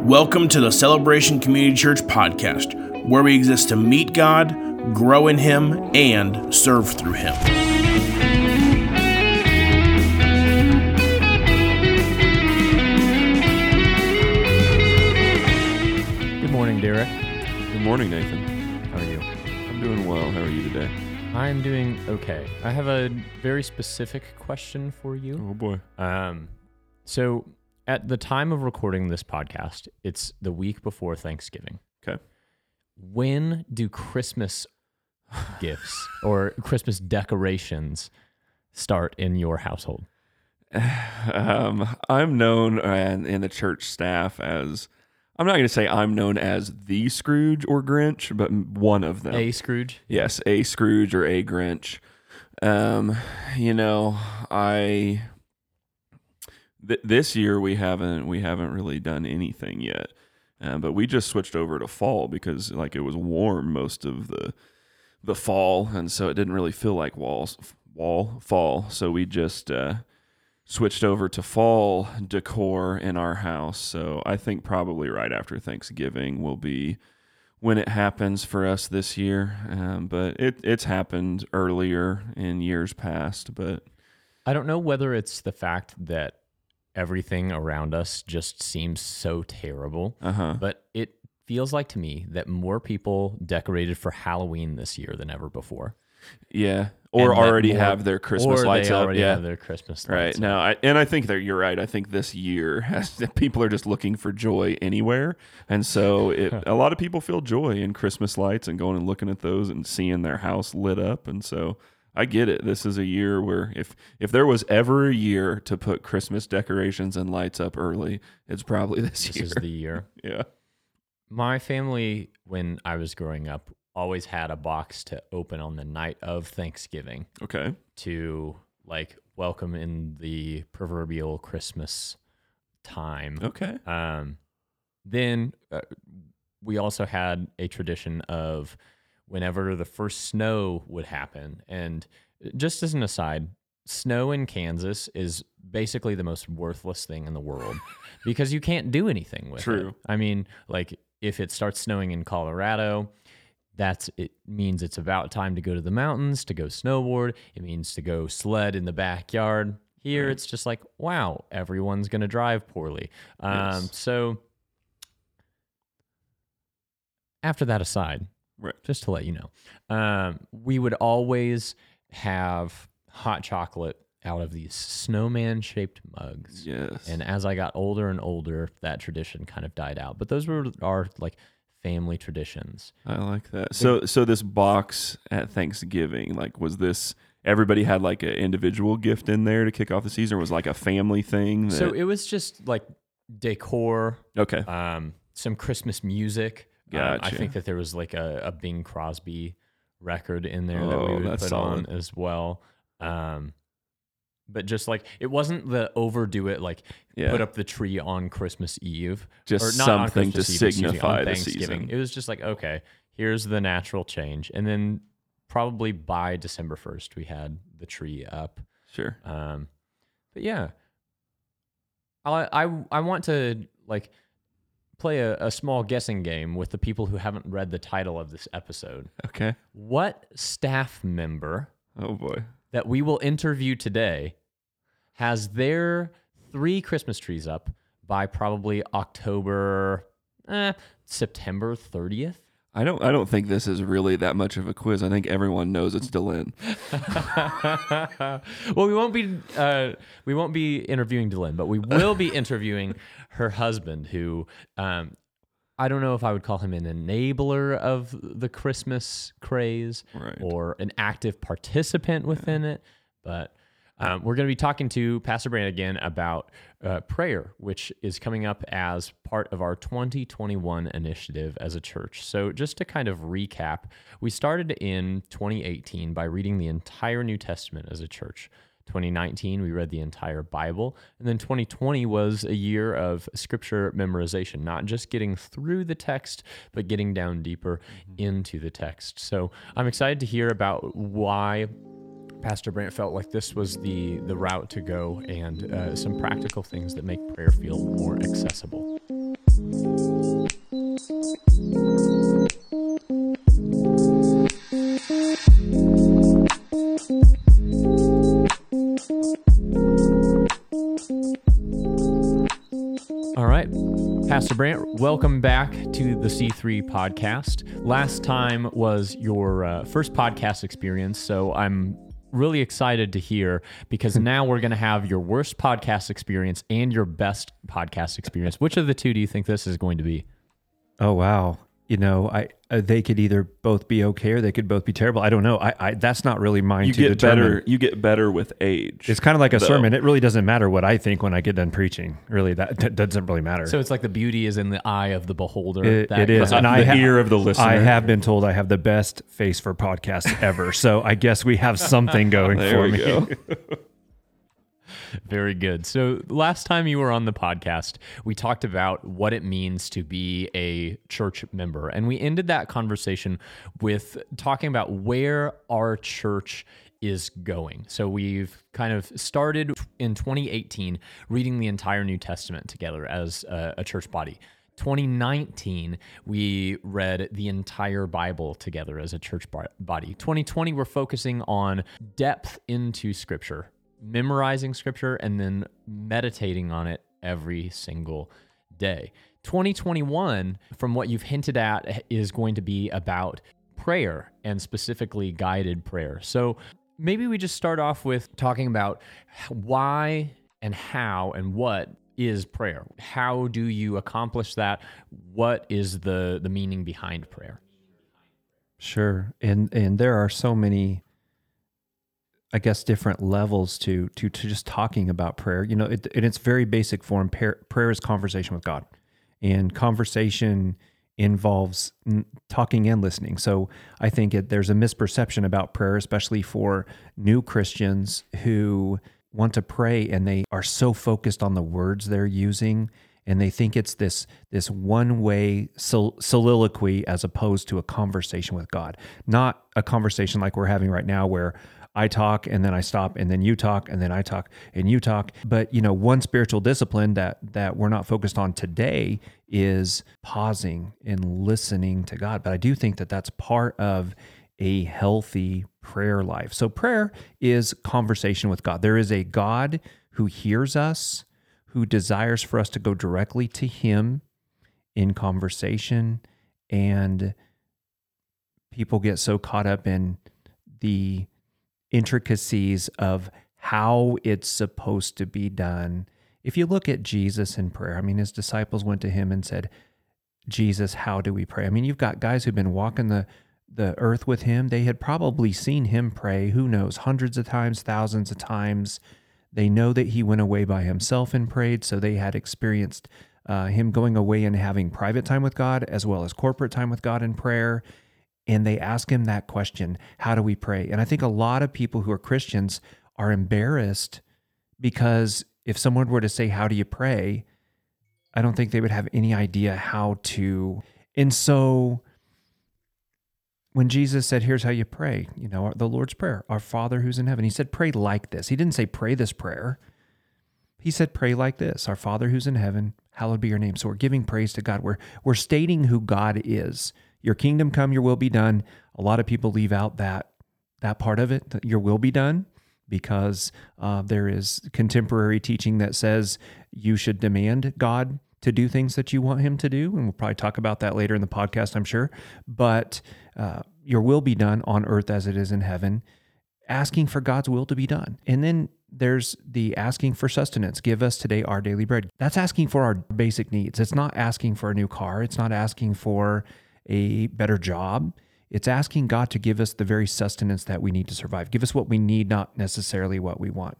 Welcome to the Celebration Community Church podcast, where we exist to meet God, grow in Him, and serve through Him. Good morning, Derek. Good morning, Nathan. How are you? I'm doing well. How are you today? I'm doing okay. I have a very specific question for you. Oh boy. Um, so at the time of recording this podcast, it's the week before Thanksgiving. Okay. When do Christmas gifts or Christmas decorations start in your household? Um, I'm known uh, in the church staff as I'm not going to say I'm known as the Scrooge or Grinch, but one of them. A Scrooge? Yes, a Scrooge or a Grinch. Um, you know, I th- this year we haven't we haven't really done anything yet. Um, but we just switched over to fall because like it was warm most of the the fall, and so it didn't really feel like walls wall fall. So we just uh, switched over to fall decor in our house. So I think probably right after Thanksgiving will be when it happens for us this year. Um, but it it's happened earlier in years past. But I don't know whether it's the fact that everything around us just seems so terrible, uh huh. but it feels like to me that more people decorated for Halloween this year than ever before. Yeah. Or And already more- have their Christmas lights they up. already Yeah. have their Christmas Right now, I, and I think that you're right. I think this year has, people are just looking for joy anywhere, and so it, a lot of people feel joy in Christmas lights and going and looking at those and seeing their house lit up. And so I get it. This is a year where if if there was ever a year to put Christmas decorations and lights up early, it's probably this, This year. This is the year. yeah. My family, when I was growing up, always had a box to open on the night of Thanksgiving Okay. to like welcome in the proverbial Christmas time. Okay. Um, then uh, we also had a tradition of whenever the first snow would happen. And just as an aside, snow in Kansas is basically the most worthless thing in the world because you can't do anything with it. True. I mean, like if it starts snowing in Colorado, that's it means it's about time to go to the mountains to go snowboard. It means to go sled in the backyard. Here, Right. it's just like, wow, everyone's going to drive poorly. Um, Yes. So, after that aside, Right. just to let you know, um, we would always have hot chocolate out of these snowman shaped mugs. Yes. And as I got older and older, that tradition kind of died out. But those were our like family traditions. I like that. So so this box at Thanksgiving, like was this everybody had like an individual gift in there to kick off the season or was like a family thing? That, So it was just like decor, okay. um, some Christmas music. Um, I think that there was like a, a Bing Crosby record in there that Oh, we would put solid. on as well. Um, but just like it wasn't the overdo it, like Yeah. put up the tree on Christmas Eve, Just something to Eve, excuse me, signify the Thanksgiving. season. It was just like okay, here's the natural change, and then probably by December first we had the tree up. Sure. Um, but yeah, I I I want to like play a, a small guessing game with the people who haven't read the title of this episode. Okay. What staff member Oh boy. that we will interview today has their three Christmas trees up by probably October, eh, September thirtieth? I don't I don't think this is really that much of a quiz. I think everyone knows it's Dylan. well, we won't be uh, we won't be interviewing Dylan, but we will be interviewing her husband, who um, I don't know if I would call him an enabler of the Christmas craze Right. or an active participant within it, but. Um, we're going to be talking to Pastor Brandt again about uh, prayer, which is coming up as part of our 2021 initiative as a church. So, just to kind of recap, we started in 2018 by reading the entire New Testament as a church. 2019, we read the entire Bible. And then 2020 was a year of scripture memorization, not just getting through the text, but getting down deeper into the text. So, I'm excited to hear about why Pastor Brandt felt like this was the the route to go, and uh, some practical things that make prayer feel more accessible. All right. Pastor Brandt, welcome back to the C3 podcast. Last time was your uh, first podcast experience, so I'm really excited to hear because now we're going to have your worst podcast experience and your best podcast experience. Which of the two do you think this is going to be? Oh wow you know, I uh, they could either both be okay or they could both be terrible. I don't know. I, I that's not really mine you to get determine. better. You get better with age. It's kind of like a though. sermon. It really doesn't matter what I think when I get done preaching. Really, that, that doesn't really matter. So it's like the beauty is in the eye of the beholder. It- That it is, kind and I the ha- ear of the listener. I have been told I have the best face for podcasts ever. so I guess we have something going There for we me. Very good. So, last time you were on the podcast, we talked about what it means to be a church member. And we ended that conversation with talking about where our church is going. So, we've kind of started in 2018 reading the entire New Testament together as a church body. 2019, we read the entire Bible together as a church body. 2020, we're focusing on depth into Scripture, memorizing Scripture, and then meditating on it every single day. 2021, from what you've hinted at, is going to be about prayer and specifically guided prayer. So maybe we just start off with talking about why and how and what is prayer. How do you accomplish that? What is the the meaning behind prayer? Sure, and and there are so many, I guess, different levels to to to just talking about prayer. You know, it, in its very basic form, prayer, prayer is conversation with God, and conversation involves n- talking and listening. So I think it, there's a misperception about prayer, especially for new Christians who want to pray and they are so focused on the words they're using and they think it's this this one way sol- soliloquy as opposed to a conversation with God. Not a conversation like we're having right now where I talk and then I stop and then you talk and then I talk and you talk. But you know, one spiritual discipline that that we're not focused on today is pausing and listening to God. But I do think that that's part of a healthy prayer life. So prayer is conversation with God. There is a God who hears us, who desires for us to go directly to him in conversation and people get so caught up in the intricacies of how it's supposed to be done. If you look at Jesus in prayer, I mean, his disciples went to him and said, Jesus, how do we pray? I mean, you've got guys who've been walking the the earth with him. They had probably seen him pray, who knows, hundreds of times, thousands of times. They know that he went away by himself and prayed, so they had experienced uh, him going away and having private time with God as well as corporate time with God in prayer. And they ask him that question How do we pray? And I think a lot of people who are Christians are embarrassed because if someone were to say, How do you pray? I don't think they would have any idea how to. And so when Jesus said, Here's how you pray, you know, the Lord's Prayer, our Father who's in heaven, he said, Pray like this. He didn't say, Pray this prayer. He said, Pray like this Our Father who's in heaven, hallowed be your name. So we're giving praise to God. We're, we're stating who God is. Your kingdom come, your will be done. A lot of people leave out that, that part of it, that your will be done, because uh, there is contemporary teaching that says you should demand God to do things that you want him to do. And we'll probably talk about that later in the podcast, I'm sure. But uh, your will be done on earth as it is in heaven, asking for God's will to be done. And then there's the asking for sustenance. Give us today our daily bread. That's asking for our basic needs. It's not asking for a new car. It's not asking for a better job. It's asking God to give us the very sustenance that we need to survive. Give us what we need, not necessarily what we want.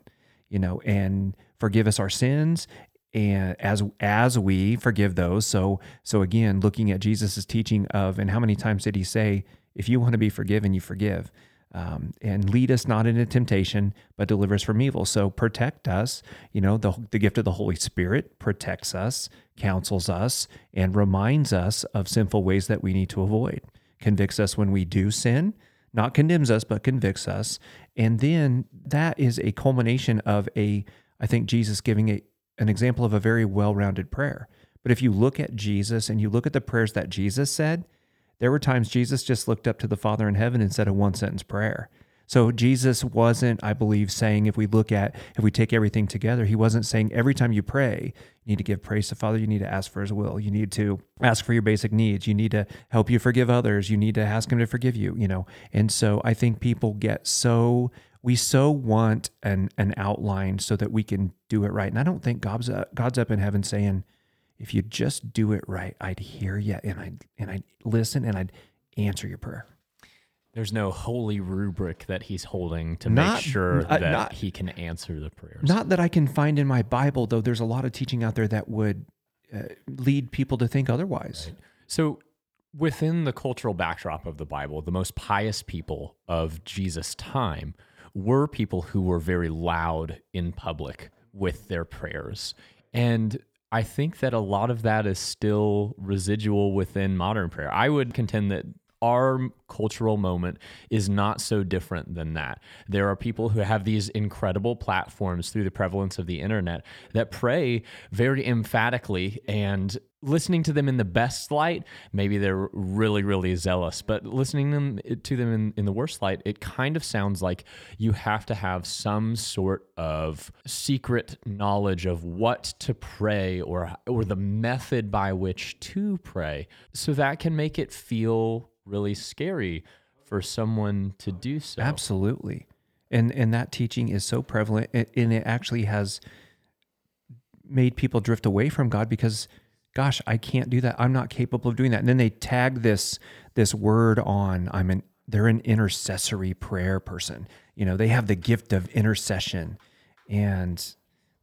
You know, and forgive us our sins and as as we forgive those so so again looking at jesus' teaching of and how many times did he say if you want to be forgiven you forgive um, and lead us not into temptation but deliver us from evil. So protect us you know the, the gift of the holy spirit protects us counsels us and reminds us of sinful ways that we need to avoid. Convicts us when we do sin not condemns us but convicts us. And then that is a culmination of a i think jesus giving a an example of a very well rounded prayer. But if you look at Jesus and you look at the prayers that Jesus said, there were times Jesus just looked up to the Father in heaven and said a one sentence prayer. So Jesus wasn't, I believe, saying if we look at, if we take everything together, he wasn't saying every time you pray, you need to give praise to Father, you need to ask for his will, you need to ask for your basic needs, you need to help you forgive others, you need to ask him to forgive you, you know. And so I think people get so we so want an an outline so that we can do it right. And I don't think God's uh, God's up in heaven saying, if you just do it right, I'd hear you and I'd and I'd listen and I'd answer your prayer. There's no holy rubric that he's holding to Not- make sure uh, that not- he can answer the prayers. Not that I can find in my Bible, though. There's a lot of teaching out there that would uh, lead people to think otherwise. So, within the cultural backdrop of the Bible, the most pious people of Jesus' time were people who were very loud in public with their prayers. And I think that a lot of that is still residual within modern prayer. I would contend that our cultural moment is not so different than that. There are people who have these incredible platforms through the prevalence of the internet that pray very emphatically and listening to them in the best light, maybe they're really, really zealous, but listening them to them in, in the worst light, it kind of sounds like you have to have some sort of secret knowledge of what to pray or or the method by which to pray. So that can make it feel really scary for someone to do so. Absolutely. And and that teaching is so prevalent and it actually has made people drift away from God because gosh, I can't do that. I'm not capable of doing that. And then they tag this this word on I'm an they're an intercessory prayer person. You know, they have the gift of intercession. And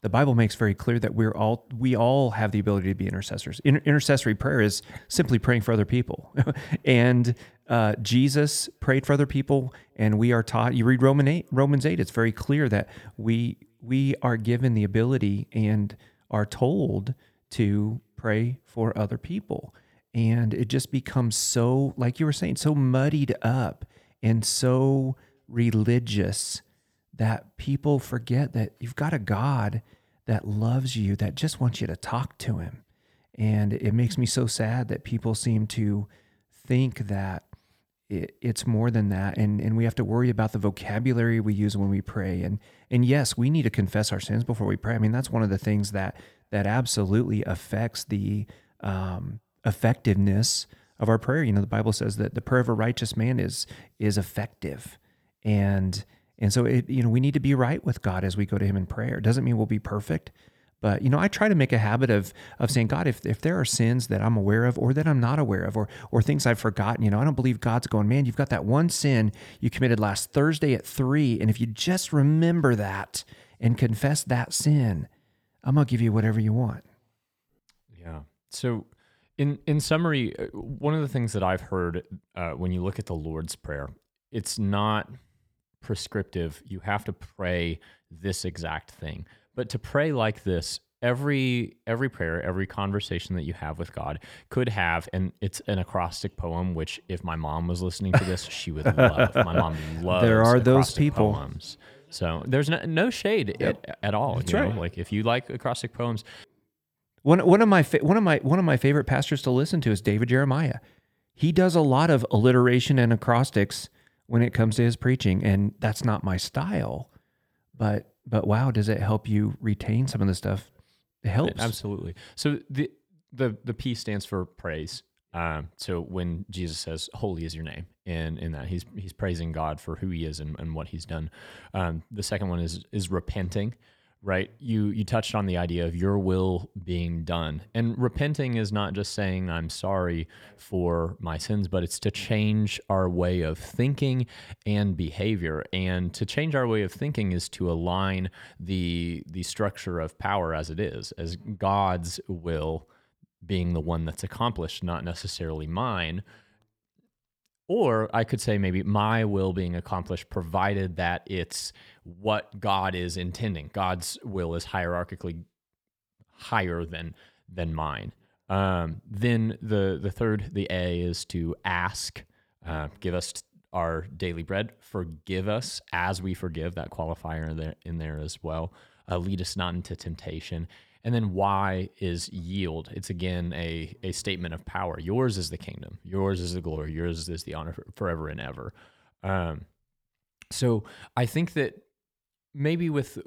the Bible makes very clear that we're all we all have the ability to be intercessors. Inter- intercessory prayer is simply praying for other people, and uh, Jesus prayed for other people, and we are taught. You read Roman eight, Romans eight; it's very clear that we we are given the ability and are told to pray for other people, and it just becomes so, like you were saying, so muddied up and so religious that people forget that you've got a God that loves you, that just wants you to talk to him. And it makes me so sad that people seem to think that it, it's more than that. And, and we have to worry about the vocabulary we use when we pray. And, and yes, we need to confess our sins before we pray. I mean, that's one of the things that, that absolutely affects the um, effectiveness of our prayer. You know, the Bible says that the prayer of a righteous man is, is effective. And, and so, it, you know, we need to be right with God as we go to Him in prayer. It doesn't mean we'll be perfect, but you know, I try to make a habit of of saying, God, if if there are sins that I'm aware of or that I'm not aware of, or or things I've forgotten, you know, I don't believe God's going, man, you've got that one sin you committed last Thursday at three, and if you just remember that and confess that sin, I'm gonna give you whatever you want. Yeah. So, in in summary, uh, one of the things that I've heard uh, when you look at the Lord's Prayer, it's not prescriptive. You have to pray this exact thing, but to pray like this. Every every prayer, every conversation that you have with God could have, and it's an acrostic poem. Which, if my mom was listening to this, she would love. My mom loves. There are those acrostic people. Poems. So there's no, no shade at, at all. you know? right. Like if you like acrostic poems, One one of my fa- one of my one of my favorite pastors to listen to is David Jeremiah. He does a lot of alliteration and acrostics when it comes to his preaching, and that's not my style. But but wow, does it help you retain some of the stuff? It helps. Absolutely. So the the the P stands for praise. Um, so when Jesus says "Holy is your name," in in that he's he's praising God for who He is and, and what He's done. Um, the second one is is repenting. Right. You you touched on the idea of your will being done, and repenting is not just saying I'm sorry for my sins, but it's to change our way of thinking and behavior. And to change our way of thinking is to align the the structure of power as it is, as God's will being the one that's accomplished, not necessarily mine. Or I could say maybe my will being accomplished, provided that it's what God is intending. God's will is hierarchically higher than than mine. Um, then the the third, the A, is to ask, uh, give us our daily bread, forgive us as we forgive. That qualifier in there, in there as well. Uh, lead us not into temptation. And then Y is yield. It's again a a statement of power. Yours is the kingdom. Yours is the glory. Yours is the honor forever and ever. Um, So I think that maybe with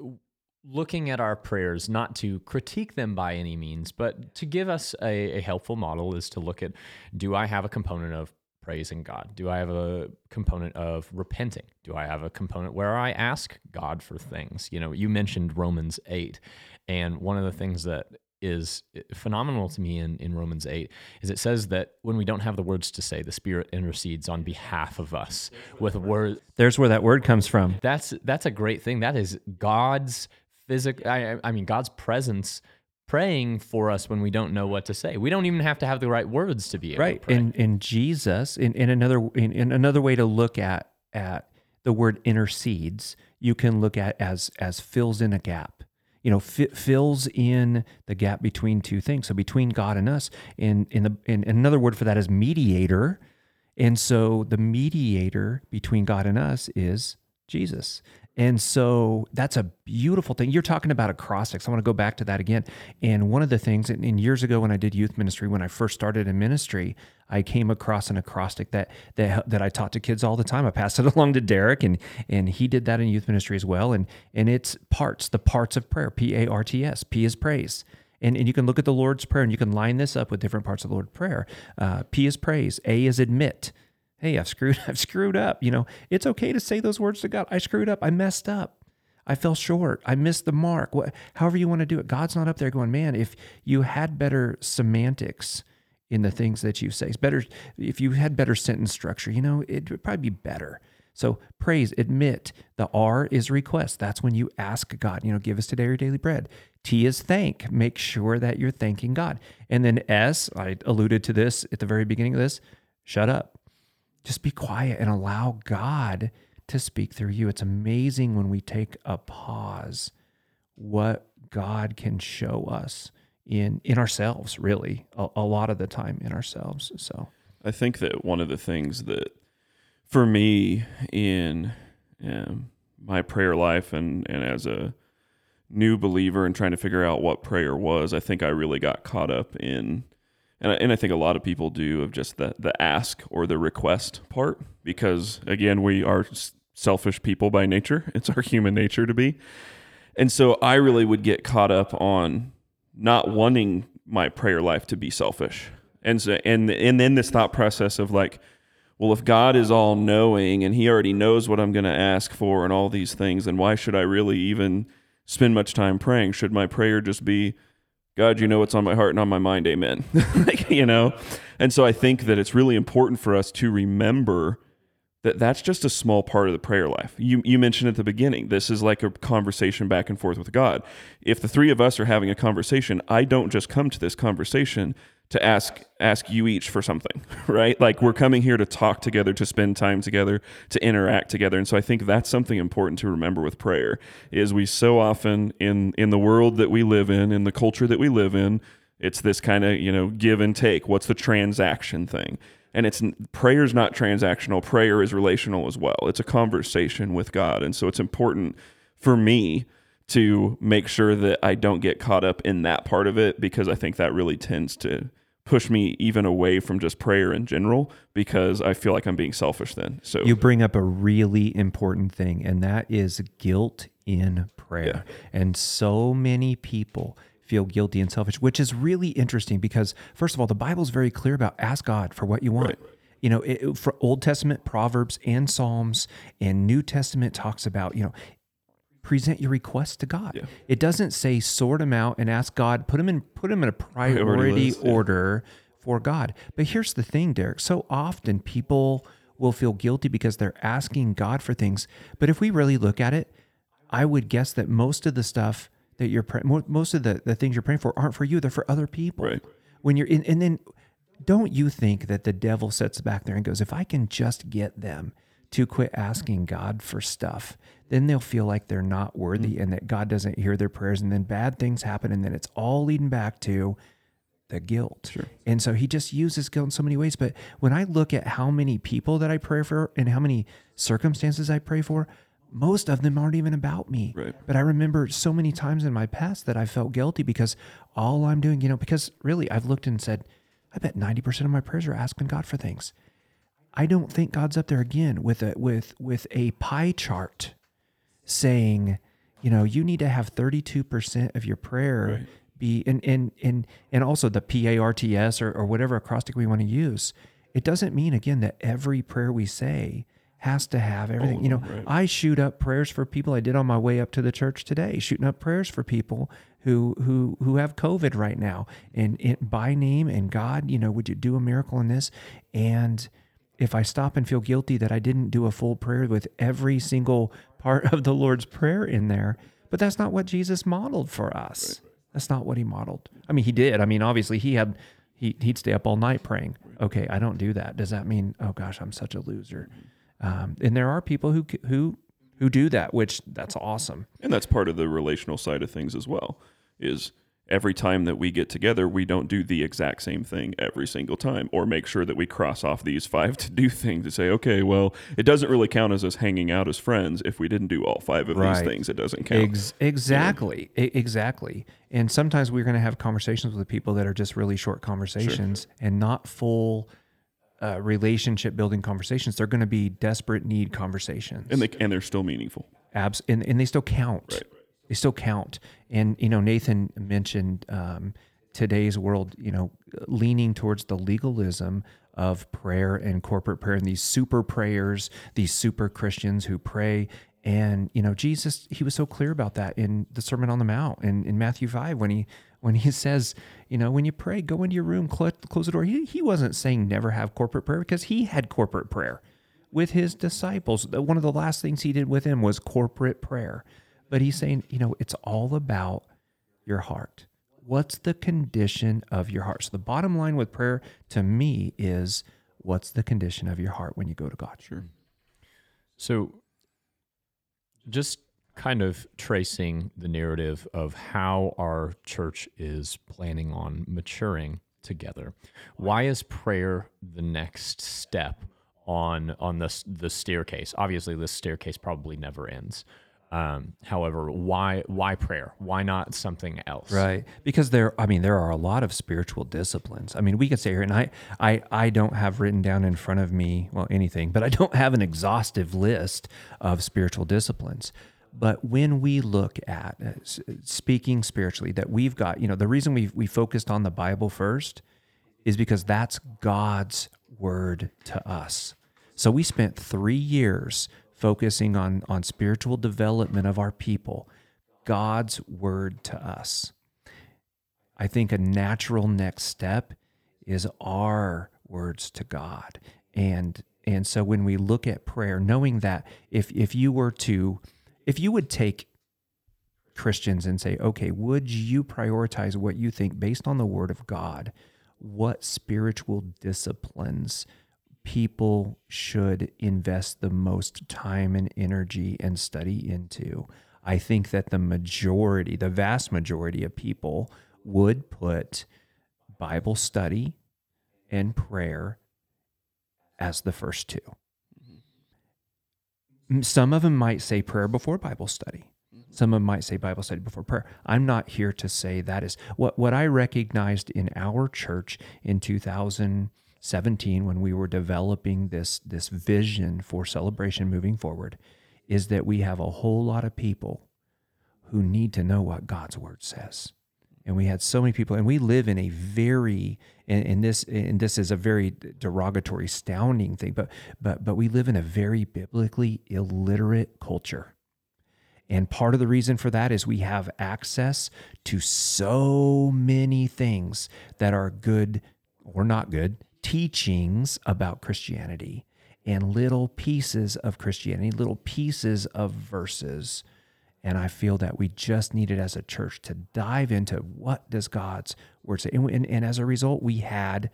looking at our prayers, not to critique them by any means, but to give us a, a helpful model is to look at do I have a component of praising God? Do I have a component of repenting? Do I have a component where I ask God for things? You know, you mentioned Romans 8, and one of the things that is eh, phenomenal to me in, in Romans 8 is it says that when we don't have the words to say, the Spirit intercedes on behalf of us with words. There's where that word comes from. That's that's a great thing. That is God's physical I, I mean God's presence praying for us when we don't know what to say. We don't even have to have the right words to be able right. to pray. And and Jesus in, in another in, in another way to look at at the word intercedes, you can look at as as fills in a gap. You know, fi- fills in the gap between two things. So between God and us. In in the in another word for that is mediator. And so the mediator between God and us is Jesus. And so that's a beautiful thing. You're talking about acrostics. I want to go back to that again. And one of the things, and years ago when I did youth ministry, when I first started in ministry, I came across an acrostic that that that I taught to kids all the time. I passed it along to Derek, and and he did that in youth ministry as well. And and it's parts, the parts of prayer. P A R T S. P is praise. And, and you can look at the Lord's Prayer and you can line this up with different parts of the Lord's Prayer. Uh, P is praise. A is admit hey, I've screwed, I've screwed up. You know, it's okay to say those words to God. I screwed up. I messed up. I fell short. I missed the mark. What, however you want to do it. God's not up there going, man, if you had better semantics in the things that you say, it's better if you had better sentence structure, you know, it would probably be better. So praise, admit. The R is request. That's when you ask God, you know, give us today our daily bread. T is thank. Make sure that you're thanking God. And then S, I alluded to this at the very beginning of this, shut up just be quiet and allow God to speak through you. It's amazing when we take a pause what God can show us in in ourselves really a, a, lot of the time in ourselves so i think that one of the things that for me in um, my prayer life and and as a new believer and trying to figure out what prayer was i think i really got caught up in and I, and I think a lot of people do of just the the ask or the request part because again we are selfish people by nature. It's our human nature to be. And so I really would get caught up on not wanting my prayer life to be selfish. And so and and then this thought process of like well if God is all knowing and he already knows what I'm going to ask for and all these things then why should I really even spend much time praying? Should my prayer just be God, you know what's on my heart and on my mind. Amen. like, you know? And so I think that it's really important for us to remember that that's just a small part of the prayer life. You, you mentioned at the beginning, this is like a conversation back and forth with God. If the three of us are having a conversation, I don't just come to this conversation to ask ask you each for something, right? Like we're coming here to talk together, to spend time together, to interact together. And so I think that's something important to remember with prayer is we so often in in the world that we live in, in the culture that we live in, it's this kind of, you know, give and take. What's the transaction thing? And it's prayer is not transactional. Prayer is relational as well. It's a conversation with God. And so it's important for me to make sure that I don't get caught up in that part of it because I think that really tends to push me even away from just prayer in general because I feel like I'm being selfish then. So you bring up a really important thing and that is guilt in prayer. Yeah. And so many people feel guilty and selfish, which is really interesting because first of all, the Bible is very clear about ask God for what you want. Right. You know, it, for Old Testament, Proverbs, and Psalms, and New Testament talks about, you know, present your request to God. Yeah. It doesn't say sort them out and ask God, put them in put them in a priority, priority list, order yeah. for God. But here's the thing, Derek. So often people will feel guilty because they're asking God for things. But if we really look at it, I would guess that most of the stuff that you're praying, most of the, the things you're praying for aren't for you, they're for other people. Right. When you're in, and then don't you think that the devil sits back there and goes, if I can just get them to quit asking God for stuff, then they'll feel like they're not worthy mm-hmm. and that God doesn't hear their prayers. And then bad things happen. And then it's all leading back to the guilt. Sure. And so he just uses guilt in so many ways. But when I look at how many people that I pray for and how many circumstances I pray for, most of them aren't even about me. Right. But I remember so many times in my past that I felt guilty because all I'm doing, you know, because really I've looked and said, I bet 90% of my prayers are asking God for things. I don't think God's up there again with a with with a pie chart saying, you know, you need to have 32% of your prayer Right. be and and and and also the PARTS or, or whatever acrostic we want to use. It doesn't mean again that every prayer we say has to have everything. you know, right. I shoot up prayers for people I did on my way up to the church today, shooting up prayers for people who who who have COVID right now, and it, by name and God, you know, would you do a miracle in this? And if I stop and feel guilty that I didn't do a full prayer with every single part of the Lord's prayer in there, but that's not what Jesus modeled for us. That's not what he modeled. I mean, he did. I mean, obviously, he had he he'd stay up all night praying. Okay, I don't do that. Does that mean, oh gosh, I'm such a loser? Um, and there are people who who who do that, which that's awesome. and that's part of the relational side of things as well is every time that we get together we don't do the exact same thing every single time or make sure that we cross off these five to do things to say okay well it doesn't really count as us hanging out as friends if we didn't do all five of Right. these things it doesn't count Ex- exactly, E- exactly. And sometimes we're going to have conversations with people that are just really short conversations and not full uh, relationship building conversations. They're going to be desperate need conversations. and they and they're still meaningful abs and, and they still count Right. they still count and you know nathan mentioned um, today's world you know leaning towards the legalism of prayer and corporate prayer and these super prayers these super christians who pray and you know jesus he was so clear about that in the sermon on the mount in, in matthew 5 when he when he says you know when you pray go into your room close, close the door he, he wasn't saying never have corporate prayer because he had corporate prayer with his disciples. One of the last things he did with them was corporate prayer. But he's saying, you know, it's all about your heart. What's the condition of your heart? So the bottom line with prayer to me is what's the condition of your heart when you go to God? sure So, just kind of tracing the narrative of how our church is planning on maturing together. Why is prayer the next step on on the the staircase? Obviously, this staircase probably never ends. Um, however, why why prayer? Why not something else? Right. Because there I mean there are a lot of spiritual disciplines. I mean we could say here and I I I don't have written down in front of me well anything, but I don't have an exhaustive list of spiritual disciplines. But when we look at uh, speaking spiritually that we've got, you know, the reason we we focused on the Bible first is because that's God's word to us. So we spent 3 years focusing on on spiritual development of our people. God's word to us. I think a natural next step is our words to God. And and so when we look at prayer, knowing that if if you were to if you would take Christians and say, okay, would you prioritize what you think based on the word of God? What spiritual disciplines people should invest the most time and energy and study into? I think that the majority, the vast majority of people would put Bible study and prayer as the first two. Some of them might say prayer before Bible study. Some of them might say Bible study before prayer. I'm not here to say that is what what I recognized in our church in 2017 when we were developing this this vision for celebration moving forward is that we have a whole lot of people who need to know what God's word says. And we had so many people, and we live in a very, and, and this, and this is a very derogatory, astounding thing, but, but, but we live in a very biblically illiterate culture. And part of the reason for that is we have access to so many things that are good or not good teachings about Christianity and little pieces of Christianity, little pieces of verses. And I feel that we just needed as a church to dive into what does God's word say. And, and, and as a result, we had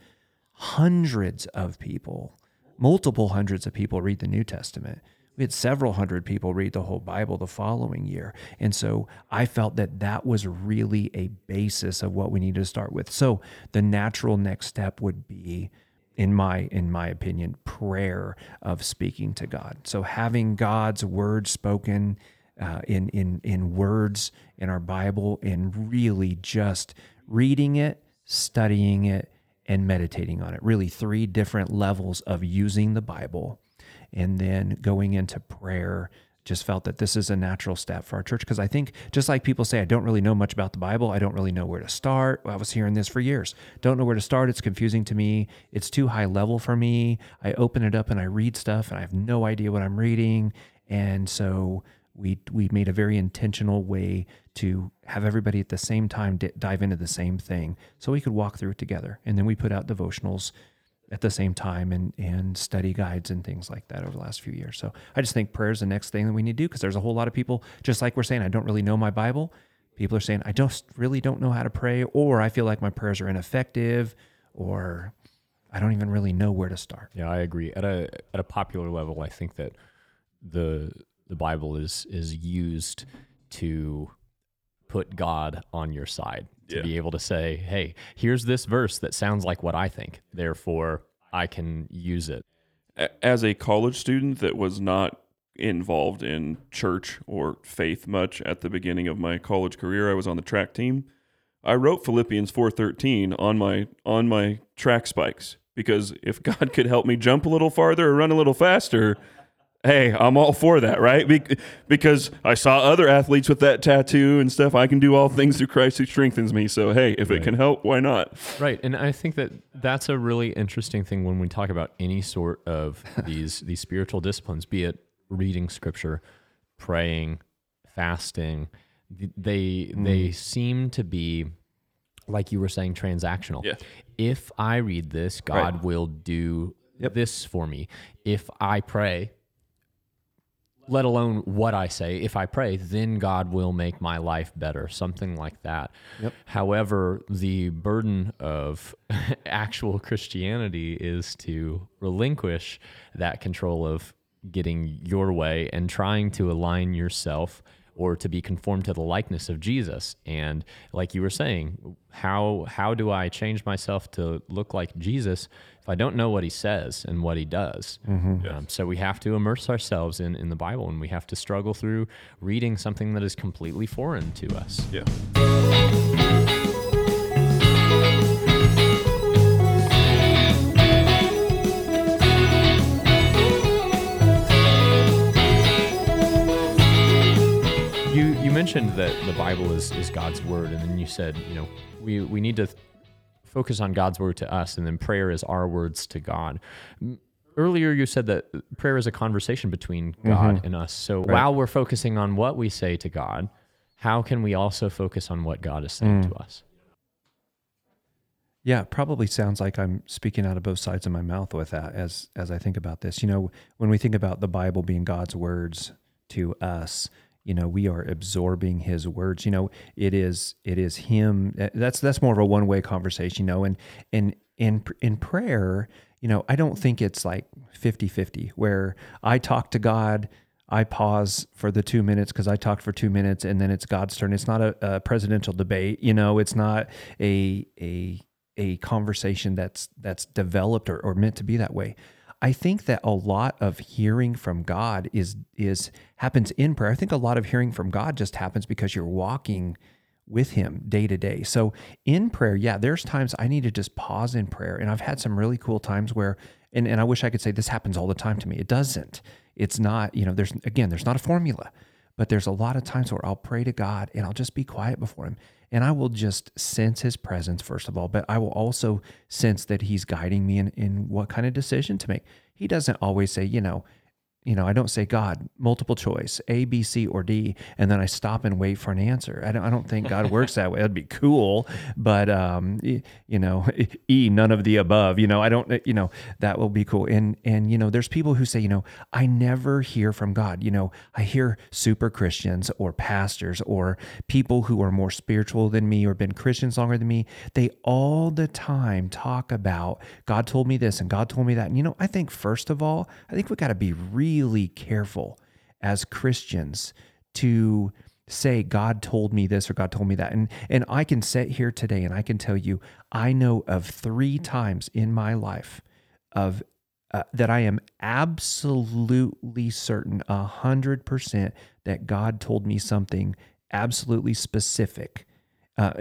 hundreds of people, multiple hundreds of people read the New Testament. We had several hundred people read the whole Bible the following year. And so I felt that that was really a basis of what we needed to start with. So the natural next step would be in my in my opinion prayer of speaking to God. So having God's word spoken uh, in in in words in our Bible and really just reading it, studying it, and meditating on it. Really, three different levels of using the Bible and then going into prayer. Just felt that this is a natural step for our church because I think, just like people say, I don't really know much about the Bible. I don't really know where to start. I was hearing this for years. Don't know where to start. It's confusing to me. It's too high level for me. I open it up and I read stuff and I have no idea what I'm reading. And so we we made a very intentional way to have everybody at the same time d- dive into the same thing so we could walk through it together and then we put out devotionals at the same time and and study guides and things like that over the last few years. So i just think prayer is the next thing that we need to do because there's a whole lot of people just like we're saying i don't really know my bible. People are saying i just really don't know how to pray or i feel like my prayers are ineffective or i don't even really know where to start. Yeah, I agree. At a at a popular level, I think that the the Bible is is used to put God on your side to Yeah. be able to say, "Hey, here's this verse that sounds like what I think. Therefore, I can use it." As a college student that was not involved in church or faith much at the beginning of my college career, I was on the track team. I wrote Philippians 4:13 on my on my track spikes because if God could help me jump a little farther or run a little faster, hey, I'm all for that, right? Be- because I saw other athletes with that tattoo and stuff. I can do all things through Christ who strengthens me. So hey, if it can help, why not? Right, and I think that that's a really interesting thing when we talk about any sort of these these spiritual disciplines, be it reading scripture, praying, fasting. th- They mm-hmm. they seem to be like you were saying transactional. Yeah. If I read this, God Right. will do this for me. If I pray, let alone what I say, if I pray, then God will make my life better, something like that. However, the burden of actual Christianity is to relinquish that control of getting your way and trying to align yourself or to be conformed to the likeness of Jesus. And like you were saying, how how do I change myself to look like Jesus if I don't know what he says and what he does? Um, so we have to immerse ourselves in, in the Bible and we have to struggle through reading something that is completely foreign to us. Yeah. You you mentioned that the Bible is, is God's word, and then you said, you know, we, we need to th- focus on God's word to us, and then prayer is our words to God. Earlier, you said that prayer is a conversation between mm-hmm. God and us. So while we're focusing on what we say to God, how can we also focus on what God is saying mm. to us? Yeah, it probably sounds like I'm speaking out of both sides of my mouth with that as as I think about this. You know, when we think about the Bible being God's words to us, you know, we are absorbing his words. You know, it is it is him eh, that's that's more of a one-way conversation, you know, and and in in prayer, you know, I don't think it's like 50-50 where I talk to God I pause for the two minutes because I talked for two minutes, and then it's God's turn. It's not a, a presidential debate, you know. It's not a a a conversation that's that's developed or, or meant to be that way. I think that a lot of hearing from God is is happens in prayer. I think a lot of hearing from God just happens because you're walking with him day to day. So in prayer, yeah, there's times I need to just pause in prayer. And I've had some really cool times where and, and I wish I could say this happens all the time to me. It doesn't. It's not, you know, there's again, there's not a formula, but there's a lot of times where I'll pray to God and I'll just be quiet before him. And I will just sense his presence, first of all, but I will also sense that he's guiding me in, in what kind of decision to make. He doesn't always say, you know, you know, I don't say God multiple choice A, B, C, or D, and then I stop and wait for an answer. I don't, I don't think God works that way. That'd be cool, but um, you know, E, none of the above. You know, I don't. You know, that will be cool. And and you know, there's people who say, you know, I never hear from God. You know, I hear super Christians or pastors or people who are more spiritual than me or been Christians longer than me. They all the time talk about God told me this and God told me that. And you know, I think first of all, I think we got to be really careful as Christians to say God told me this or God told me that. And and I can sit here today and I can tell you I know of 3 times in my life of uh, that I am absolutely certain, a hundred percent, that God told me something absolutely specific. Uh,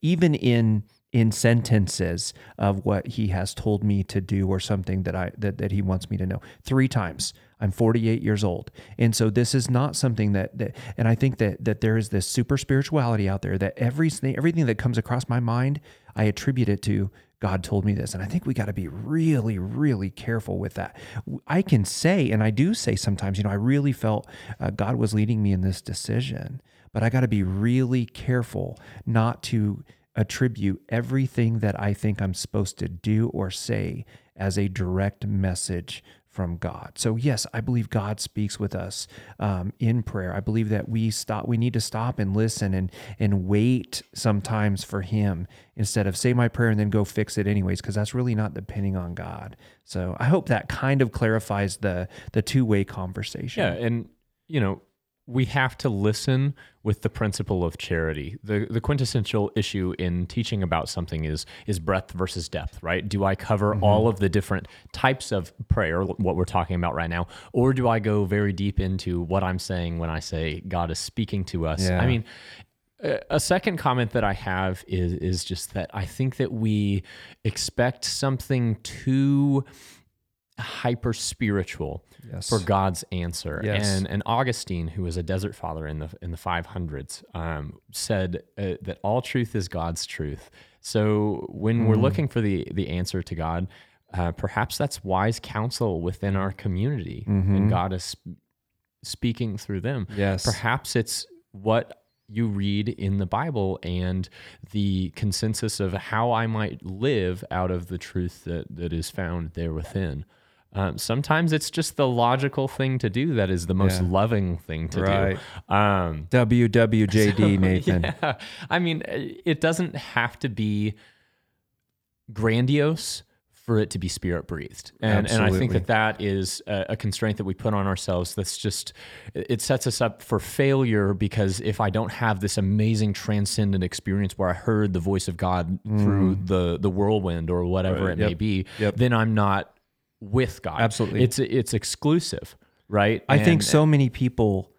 even in in sentences of what he has told me to do or something that I that, that he wants me to know. Three times. I'm 48 years old. And so this is not something that that and I think that that there is this super spirituality out there that everything everything that comes across my mind, I attribute it to God told me this. And I think we got to be really, really careful with that. I can say, and I do say sometimes, you know, I really felt uh, God was leading me in this decision, but I got to be really careful not to attribute everything that I think I'm supposed to do or say as a direct message from God. So yes, I believe God speaks with us um, in prayer. I believe that we stop. We need to stop and listen and and wait sometimes for Him instead of say my prayer and then go fix it anyways, because that's really not depending on God. So I hope that kind of clarifies the the two way conversation. Yeah, and you know we have to listen with the principle of charity. The the quintessential issue in teaching about something is is breadth versus depth, right? Do I cover mm-hmm. all of the different types of prayer, what we're talking about right now, or do I go very deep into what I'm saying when I say God is speaking to us? Yeah. I mean, a second comment that I have is is just that I think that we expect something too hyper spiritual yes. for God's answer. Yes. And and Augustine, who was a desert father in the in the 500s, um, said uh, that all truth is God's truth. So when mm. we're looking for the the answer to God, uh, perhaps that's wise counsel within our community, mm-hmm. and God is speaking through them. Yes. Perhaps it's what you read in the Bible and the consensus of how I might live out of the truth that, that is found there within. Um, sometimes it's just the logical thing to do that is the most yeah. loving thing to right. do. Um, WWJD, so, Nathan. Yeah. I mean, it doesn't have to be grandiose for it to be spirit breathed. And, and I think that that is a, a, constraint that we put on ourselves. That's just, it sets us up for failure because if I don't have this amazing transcendent experience where I heard the voice of God mm. through the, the whirlwind or whatever right. it yep. may be, yep. then I'm not with God. Absolutely. It's it's exclusive, right? I and, think so many people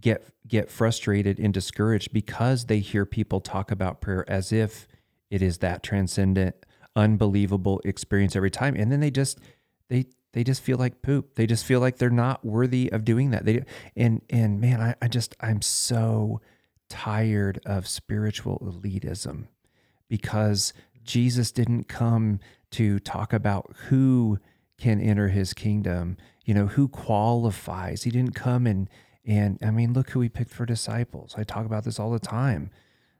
get get frustrated and discouraged because they hear people talk about prayer as if it is that transcendent, unbelievable experience every time and then they just they they just feel like poop. They just feel like they're not worthy of doing that. They and and man, I, I just I'm so tired of spiritual elitism because Jesus didn't come to talk about who can enter his kingdom. You know, who qualifies? He didn't come and and I mean, look who he picked for disciples. I talk about this all the time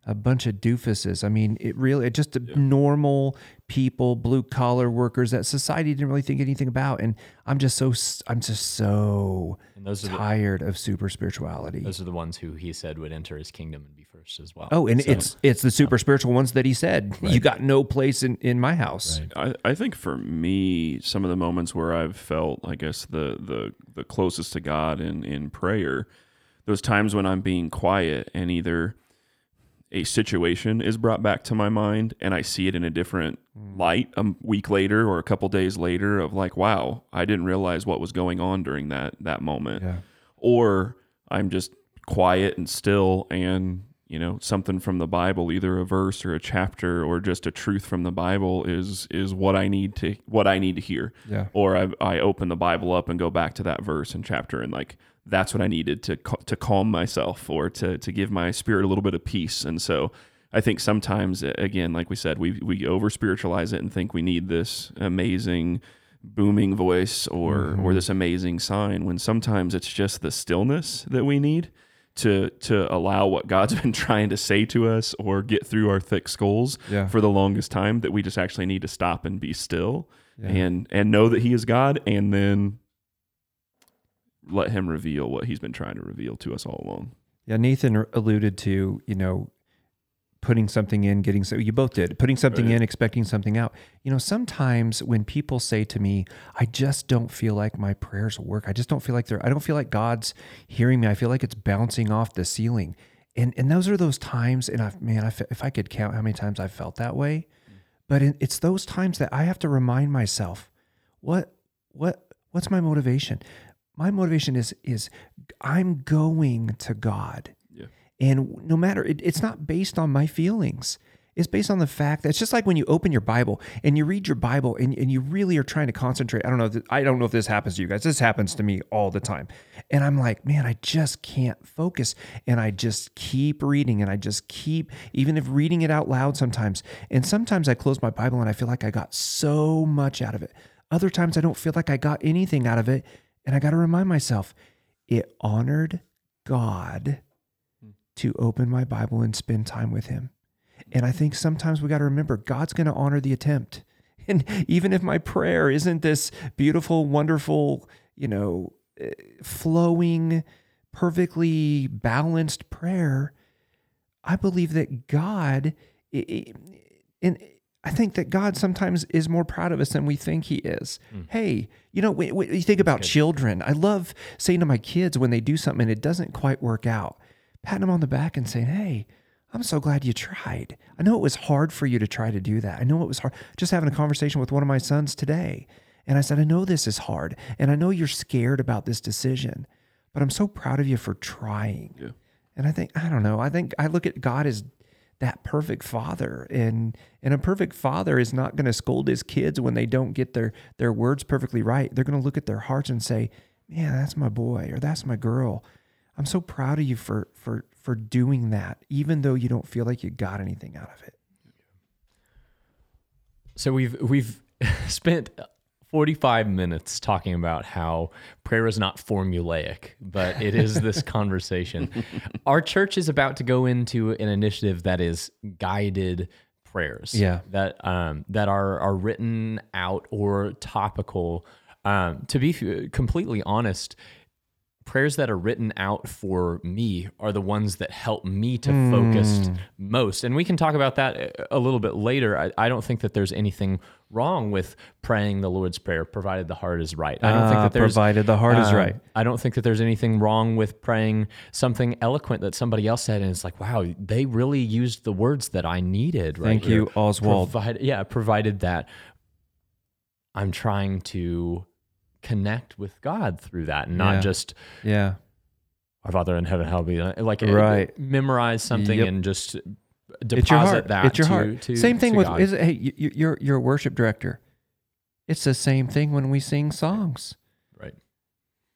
a bunch of doofuses. I mean, it really it just yeah. normal people, blue collar workers that society didn't really think anything about. And I'm just so I'm just so tired the, of super spirituality. Those are the ones who he said would enter his kingdom and be first as well. Oh, and so, it's it's the super spiritual ones that he said right. you got no place in in my house. Right. I, I think for me, some of the moments where I've felt, I guess the the the closest to God in in prayer, those times when I'm being quiet and either a situation is brought back to my mind and I see it in a different hmm. light a week later or a couple days later of like, wow, I didn't realize what was going on during that that moment. Yeah. Or I'm just quiet and still and you know something from the bible either a verse or a chapter or just a truth from the bible is is what i need to what i need to hear yeah or i, I open the bible up and go back to that verse and chapter and like that's what I needed to to calm myself or to to give my spirit a little bit of peace. And so I think sometimes again, like we said, we we over spiritualize it and think we need this amazing booming voice or mm-hmm. or this amazing sign when sometimes it's just the stillness that we need to to allow what God's been trying to say to us or get through our thick skulls yeah. for the longest time that we just actually need to stop and be still yeah. and and know that he is God and then let him reveal what he's been trying to reveal to us all along. Yeah, Nathan alluded to, you know, putting something in, getting so you both did, putting something right. in, expecting something out. You know, sometimes when people say to me, I just don't feel like my prayers work. I just don't feel like they're I don't feel like God's hearing me. I feel like it's bouncing off the ceiling. And and those are those times and I man, I, if I could count how many times I've felt that way, but it's those times that I have to remind myself, what what what's my motivation? My motivation is is I'm going to God. Yeah. And no matter it, it's not based on my feelings. It's based on the fact that it's just like when you open your Bible and you read your Bible and, and you really are trying to concentrate. I don't know. If, I don't know if this happens to you guys. This happens to me all the time. And I'm like, man, I just can't focus. And I just keep reading and I just keep, even if reading it out loud sometimes. And sometimes I close my Bible and I feel like I got so much out of it. Other times I don't feel like I got anything out of it. And I got to remind myself, it honored God to open my Bible and spend time with Him. And I think sometimes we got to remember God's going to honor the attempt. And even if my prayer isn't this beautiful, wonderful, you know, eh, flowing, perfectly balanced prayer, I believe that God, and I think that God sometimes is more proud of us than we think He is. Mm. Hey, you know, you think about children, I love saying to my kids when they do something and it doesn't quite work out, patting them on the back and saying, hey, I'm so glad you tried. I know it was hard for you to try to do that. I know it was hard. Just having a conversation with one of my sons today. And I said, I know this is hard. And I know you're scared about this decision, but I'm so proud of you for trying. Yeah. And I think, I don't know, I think I look at God as that perfect father. And and a perfect father is not going to scold his kids when they don't get their their words perfectly right. They're going to look at their hearts and say, Man, that's my boy or that's my girl. I'm so proud of you for for for doing that, even though you don't feel like you got anything out of it. So we've we've spent 45 minutes talking about how prayer is not formulaic, but it is this conversation. Our church is about to go into an initiative that is guided prayers. Yeah. That um that are are written out or topical. Um, to be completely honest, prayers that are written out for me are the ones that help me to mm. focus most. And we can talk about that a little bit later. I, I, don't think that there's anything wrong with praying the Lord's Prayer, provided the heart is right. I don't uh, think that there's provided the heart uh, is right. I don't think that there's anything wrong with praying something eloquent that somebody else said, and it's like, wow, they really used the words that I needed. Right Thank here. you, Oswald. Provide, yeah, provided that I'm trying to connect with God through that and not yeah. just yeah our Father in heaven, hallowed be like right. memorize something yep. and just deposit it's your heart. that. It's your to, heart. To, Same thing with God. is it, hey you, you're you're a worship director. It's the same thing when we sing songs. Right.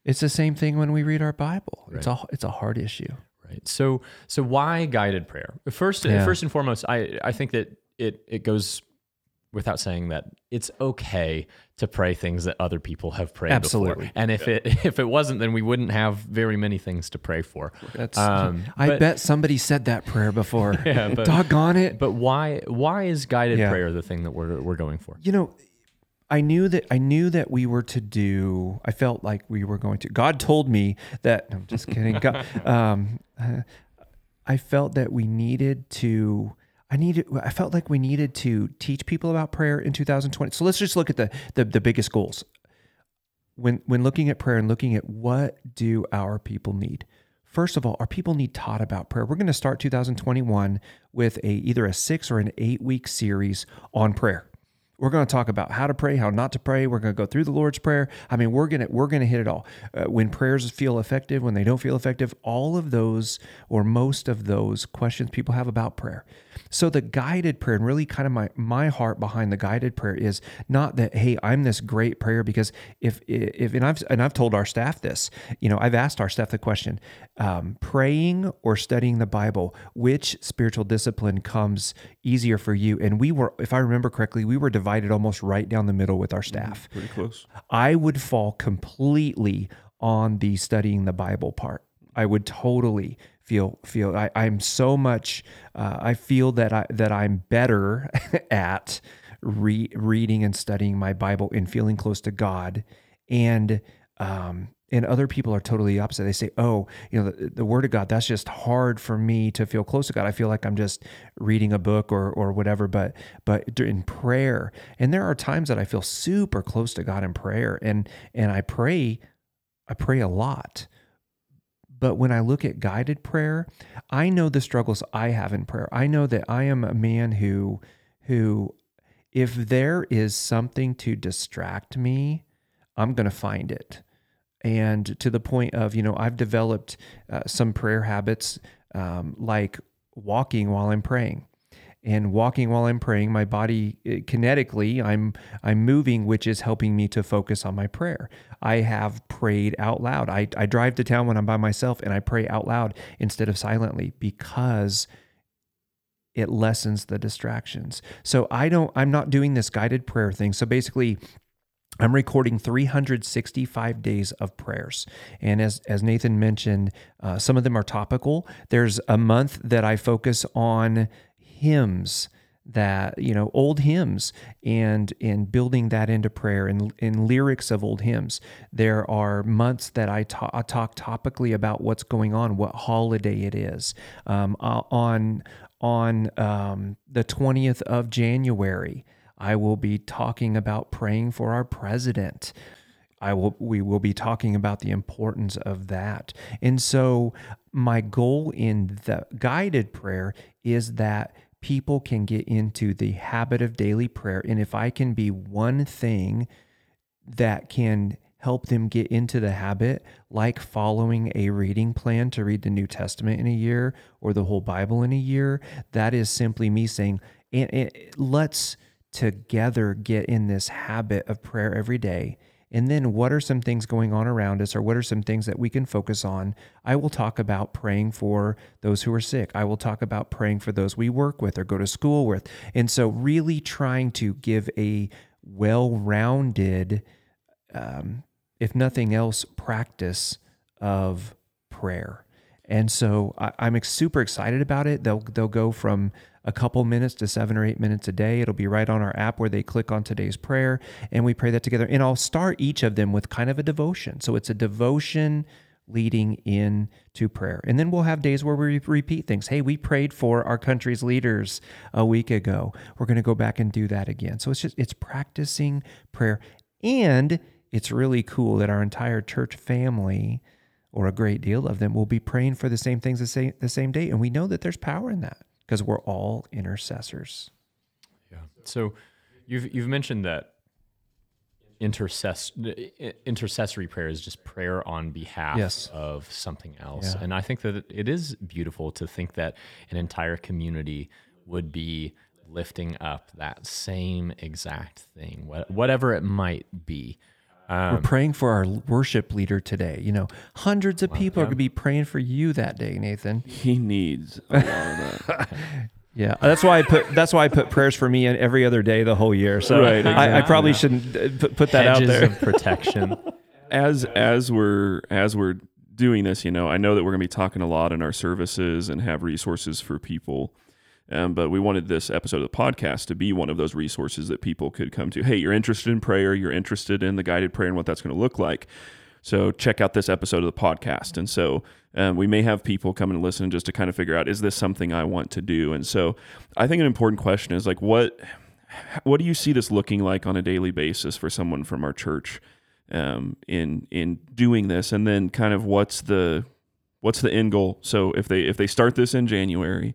It's the same thing when we read our Bible. Right. It's a it's a hard issue. Right. So so why guided prayer? First yeah. first and foremost, I I think that it it goes without saying that it's okay to pray things that other people have prayed Absolutely. before. And if yeah. it if it wasn't, then we wouldn't have very many things to pray for. That's, um, I but, bet somebody said that prayer before. yeah, but, doggone it. But why why is guided yeah. prayer the thing that we're we're going for? You know, I knew that I knew that we were to do. I felt like we were going to. God told me that. I'm just kidding. God, um, I felt that we needed to I needed I felt like we needed to teach people about prayer in 2020. So let's just look at the the, the biggest goals. When when looking at prayer and looking at what do our people need? First of all, our people need taught about prayer. We're going to start 2021 with a either a 6 or an 8 week series on prayer. We're going to talk about how to pray, how not to pray. We're going to go through the Lord's prayer. I mean, we're going to we're going to hit it all. Uh, when prayers feel effective, when they don't feel effective, all of those or most of those questions people have about prayer. So the guided prayer, and really kind of my my heart behind the guided prayer is not that hey, I'm this great prayer because if if and I've and I've told our staff this, you know, I've asked our staff the question, um, praying or studying the Bible, which spiritual discipline comes easier for you? And we were, if I remember correctly, we were divided almost right down the middle with our staff. Mm, pretty close. I would fall completely on the studying the Bible part. I would totally feel feel I, I'm so much uh, I feel that I that I'm better at re- reading and studying my Bible and feeling close to God and um, and other people are totally opposite. They say, "Oh, you know, the, the, Word of God. That's just hard for me to feel close to God. I feel like I'm just reading a book or or whatever." But but in prayer, and there are times that I feel super close to God in prayer, and and I pray, I pray a lot. But when I look at guided prayer, I know the struggles I have in prayer. I know that I am a man who, who, if there is something to distract me, I'm going to find it. And to the point of, you know, I've developed uh, some prayer habits um, like walking while I'm praying. And walking while I'm praying, my body eh, kinetically, I'm I'm moving, which is helping me to focus on my prayer. I have prayed out loud. I, I drive to town when I'm by myself and I pray out loud instead of silently because it lessens the distractions. So I don't I'm not doing this guided prayer thing. So basically I'm recording 365 days of prayers. And as, as Nathan mentioned, uh, some of them are topical. There's a month that I focus on hymns that you know old hymns and in building that into prayer and in lyrics of old hymns there are months that I, ta- I talk topically about what's going on what holiday it is um, uh, on on um, the 20th of january I will be talking about praying for our president. I will we will be talking about the importance of that. And so my goal in the guided prayer is that people can get into the habit of daily prayer and if I can be one thing that can help them get into the habit like following a reading plan to read the New Testament in a year or the whole Bible in a year, that is simply me saying and, let's together get in this habit of prayer every day. And then, what are some things going on around us, or what are some things that we can focus on? I will talk about praying for those who are sick. I will talk about praying for those we work with or go to school with. And so, really trying to give a well rounded, um, if nothing else, practice of prayer. And so, I, I'm super excited about it. They'll, they'll go from a couple minutes to seven or eight minutes a day. It'll be right on our app where they click on today's prayer and we pray that together. And I'll start each of them with kind of a devotion. So it's a devotion leading in to prayer. And then we'll have days where we repeat things. Hey, we prayed for our country's leaders a week ago. We're going to go back and do that again. So it's just it's practicing prayer and it's really cool that our entire church family or a great deal of them will be praying for the same things the same, the same day and we know that there's power in that because we're all intercessors. Yeah. So you've you've mentioned that intercess intercessory prayer is just prayer on behalf yes. of something else. Yeah. And I think that it is beautiful to think that an entire community would be lifting up that same exact thing, whatever it might be. Um, We're praying for our worship leader today. You know, hundreds of well, people yeah. are going to be praying for you that day, Nathan. He needs a lot of that. yeah, that's why I put that's why I put prayers for me in every other day the whole year. So right, exactly. I, I, probably shouldn't uh, put, put that Hedges out there. Of protection. as as we're as we're doing this, you know, I know that we're going to be talking a lot in our services and have resources for people um, but we wanted this episode of the podcast to be one of those resources that people could come to. Hey, you're interested in prayer, you're interested in the guided prayer and what that's going to look like. So check out this episode of the podcast. And so um, we may have people come and listen just to kind of figure out is this something I want to do? And so I think an important question is like what what do you see this looking like on a daily basis for someone from our church um, in in doing this? And then kind of what's the what's the end goal? So if they if they start this in January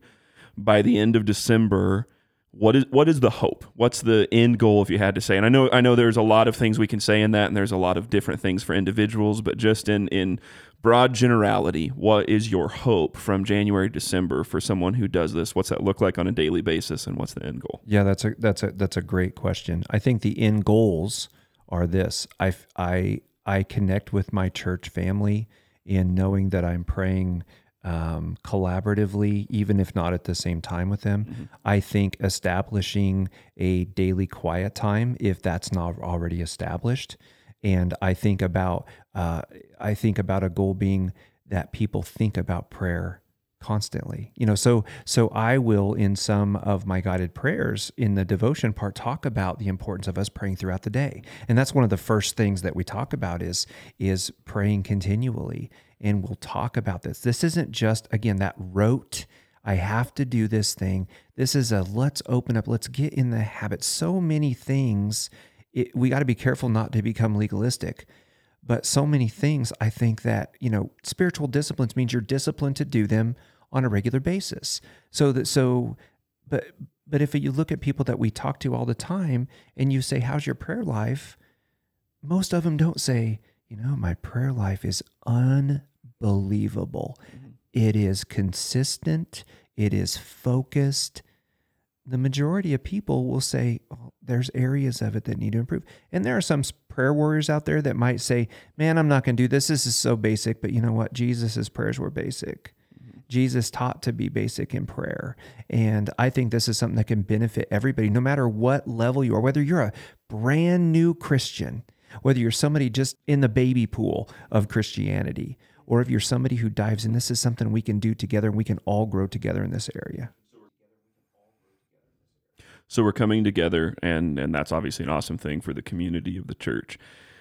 by the end of December, what is what is the hope? What's the end goal if you had to say? And I know I know there's a lot of things we can say in that and there's a lot of different things for individuals, but just in in broad generality, what is your hope from January to December for someone who does this? What's that look like on a daily basis and what's the end goal? Yeah, that's a that's a that's a great question. I think the end goals are this. I I I connect with my church family in knowing that I'm praying um, collaboratively, even if not at the same time with them. Mm-hmm. I think establishing a daily quiet time, if that's not already established, and I think about uh, I think about a goal being that people think about prayer constantly you know so so i will in some of my guided prayers in the devotion part talk about the importance of us praying throughout the day and that's one of the first things that we talk about is is praying continually and we'll talk about this. This isn't just, again, that rote, I have to do this thing. This is a let's open up, let's get in the habit. So many things, it, we got to be careful not to become legalistic. But so many things, I think that, you know, spiritual disciplines means you're disciplined to do them on a regular basis. So that, so, but, but if you look at people that we talk to all the time and you say, How's your prayer life? Most of them don't say, you know, my prayer life is unbelievable. Mm-hmm. It is consistent, it is focused. the majority of people will say oh, there's areas of it that need to improve. And there are some prayer warriors out there that might say, "Man, I'm not going to do this. This is so basic." But you know what? Jesus's prayers were basic. Jesus taught to be basic in prayer. And I think this is something that can benefit everybody, no matter what level you are, whether you're a brand new Christian, whether you're somebody just in the baby pool of Christianity, or if you're somebody who dives in, this is something we can do together and we can all grow together in this area. So we're coming together, and and that's obviously an awesome thing for the community of the church.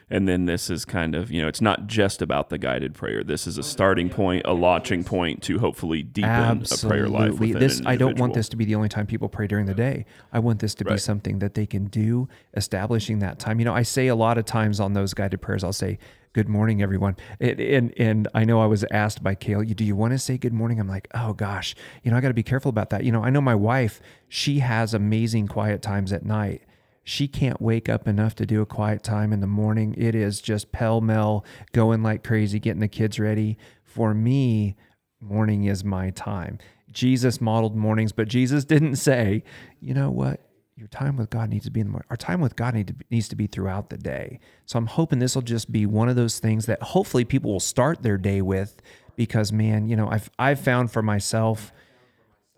And then this is kind of, you know, it's not just about the guided prayer. This is a starting point, a launching point to hopefully deepen Absolutely. a prayer life. Within this, I don't want this to be the only time people pray during the day. I want this to be something that they can do, establishing that time. You know, I say a lot of times on those guided prayers, I'll say, Good morning, everyone. And, and, and I know I was asked by Kale, do you want to say good morning? I'm like, oh gosh, you know, I got to be careful about that. You know, I know my wife, she has amazing quiet times at night she can't wake up enough to do a quiet time in the morning. It is just pell mell going like crazy, getting the kids ready. For me, morning is my time. Jesus modeled mornings, but Jesus didn't say, you know what? Your time with God needs to be in the morning. Our time with God need to, needs to be throughout the day. So I'm hoping this will just be one of those things that hopefully people will start their day with because, man, you know, I've, I've found for myself,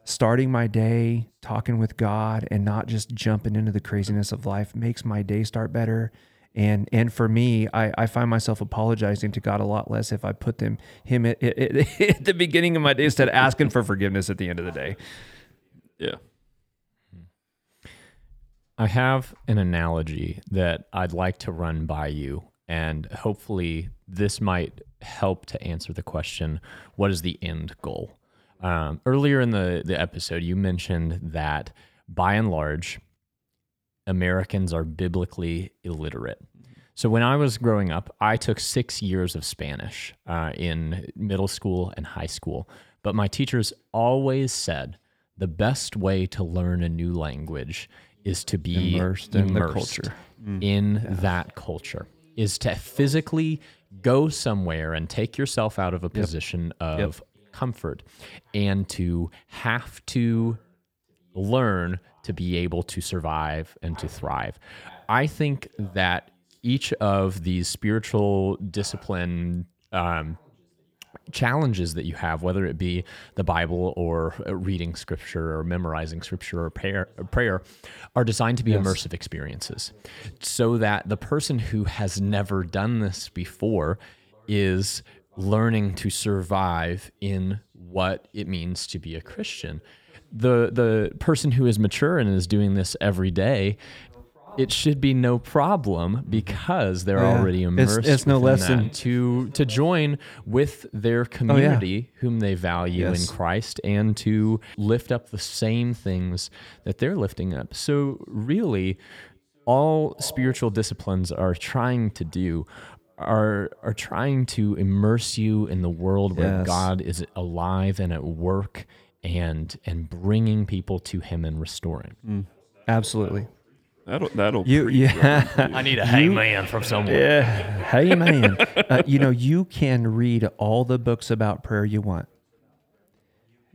starting my day talking with God and not just jumping into the craziness of life makes my day start better. And and for me, I, I find myself apologizing to God a lot less if I put them him at, at, at the beginning of my day instead of asking for forgiveness at the end of the day. Yeah. I have an analogy that I'd like to run by you, and hopefully, this might help to answer the question what is the end goal? Um, earlier in the, the episode, you mentioned that by and large, Americans are biblically illiterate. So when I was growing up, I took six years of Spanish uh, in middle school and high school. But my teachers always said the best way to learn a new language is to be Immersed in the immersed culture. in that culture is to physically go somewhere and take yourself out of a position of comfort and to have to learn to be able to survive and to thrive. I think that each of these spiritual discipline um, challenges that you have, whether it be the Bible or uh, reading scripture or memorizing scripture or prayer, or prayer are designed to be immersive experiences so that the person who has never done this before is learning to survive in what it means to be a Christian. The the person who is mature and is doing this every day it should be no problem because they're Oh, yeah. already It's- immersed it's no within less that than- Oh, to to join with their oh, community whom they value Yes. in Christ and to lift up the same things that they're lifting up. So really all spiritual disciplines are trying to do are are trying to immerse you in the world where Yes. God is alive and at work and and bringing people to him and restoring. Absolutely. That'll that'll You preach, yeah. Robin, I need a hey man from somewhere. Yeah. Hey, man. uh, you know, you can read all the books about prayer you want.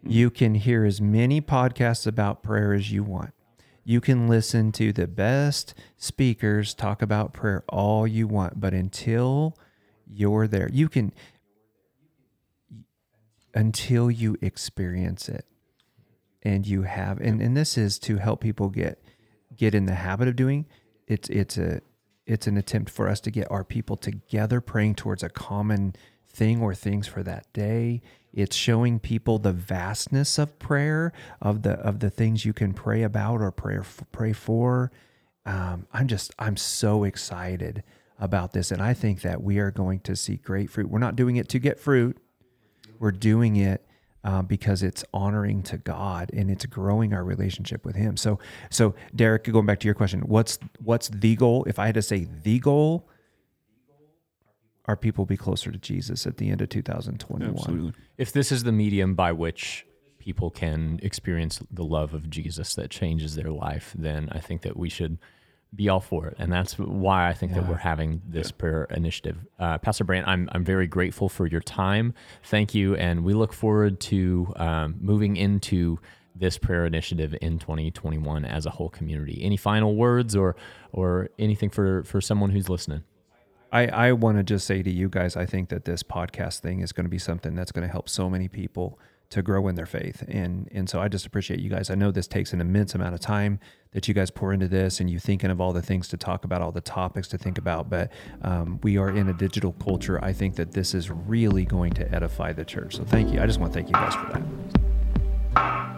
You can hear as many podcasts about prayer as you want. You can listen to the best speakers talk about prayer all you want, but until you're there, you can, until you experience it and you have, and, and this is to help people get, get in the habit of doing it's it's a it's an attempt for us to get our people together praying towards a common thing or things for that day it's showing people the vastness of prayer of the of the things you can pray about or pray pray for um, i'm just i'm so excited about this and i think that we are going to see great fruit we're not doing it to get fruit we're doing it uh, because it's honoring to God and it's growing our relationship with Him. So, so Derek, going back to your question, what's what's the goal? If I had to say the goal, our people be closer to Jesus at the end of 2021. Absolutely. If this is the medium by which people can experience the love of Jesus that changes their life, then I think that we should be all for it. And that's why I think that we're having this prayer initiative. Uh, Pastor Brandt, I'm, I'm very grateful for your time. Thank you. And we look forward to um, moving into this prayer initiative in 2021 as a whole community. Any final words or or anything for for someone who's listening? I, I want to just say to you guys, I think that this podcast thing is going to be something that's going to help so many people to grow in their faith. And and so I just appreciate you guys. I know this takes an immense amount of time that you guys pour into this, and you thinking of all the things to talk about, all the topics to think about. But um, we are in a digital culture. I think that this is really going to edify the church. So thank you. I just want to thank you guys for that.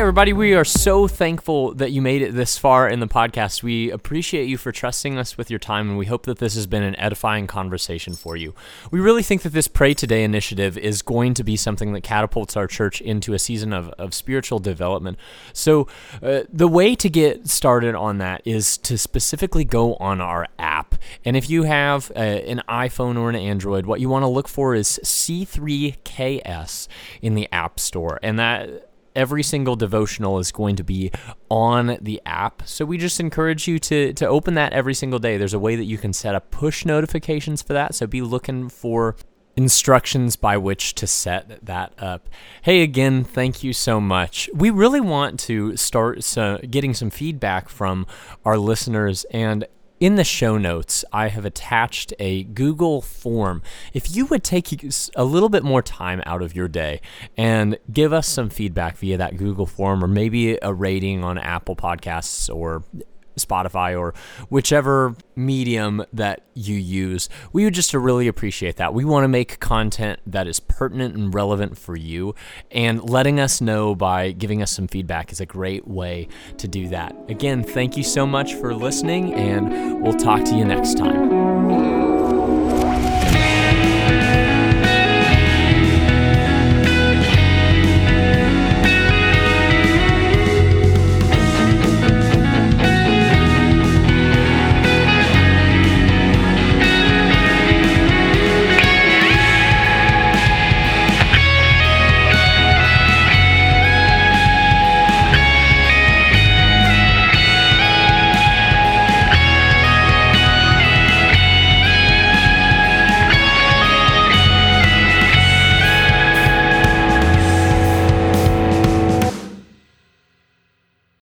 Everybody, we are so thankful that you made it this far in the podcast. We appreciate you for trusting us with your time, and we hope that this has been an edifying conversation for you. We really think that this Pray Today initiative is going to be something that catapults our church into a season of, of spiritual development. So, uh, the way to get started on that is to specifically go on our app. And if you have uh, an iPhone or an Android, what you want to look for is C3KS in the App Store. And that every single devotional is going to be on the app. So we just encourage you to to open that every single day. There's a way that you can set up push notifications for that. So be looking for instructions by which to set that up. Hey again, thank you so much. We really want to start so, getting some feedback from our listeners and in the show notes, I have attached a Google form. If you would take a little bit more time out of your day and give us some feedback via that Google form or maybe a rating on Apple Podcasts or Spotify or whichever medium that you use. We would just really appreciate that. We want to make content that is pertinent and relevant for you, and letting us know by giving us some feedback is a great way to do that. Again, thank you so much for listening, and we'll talk to you next time.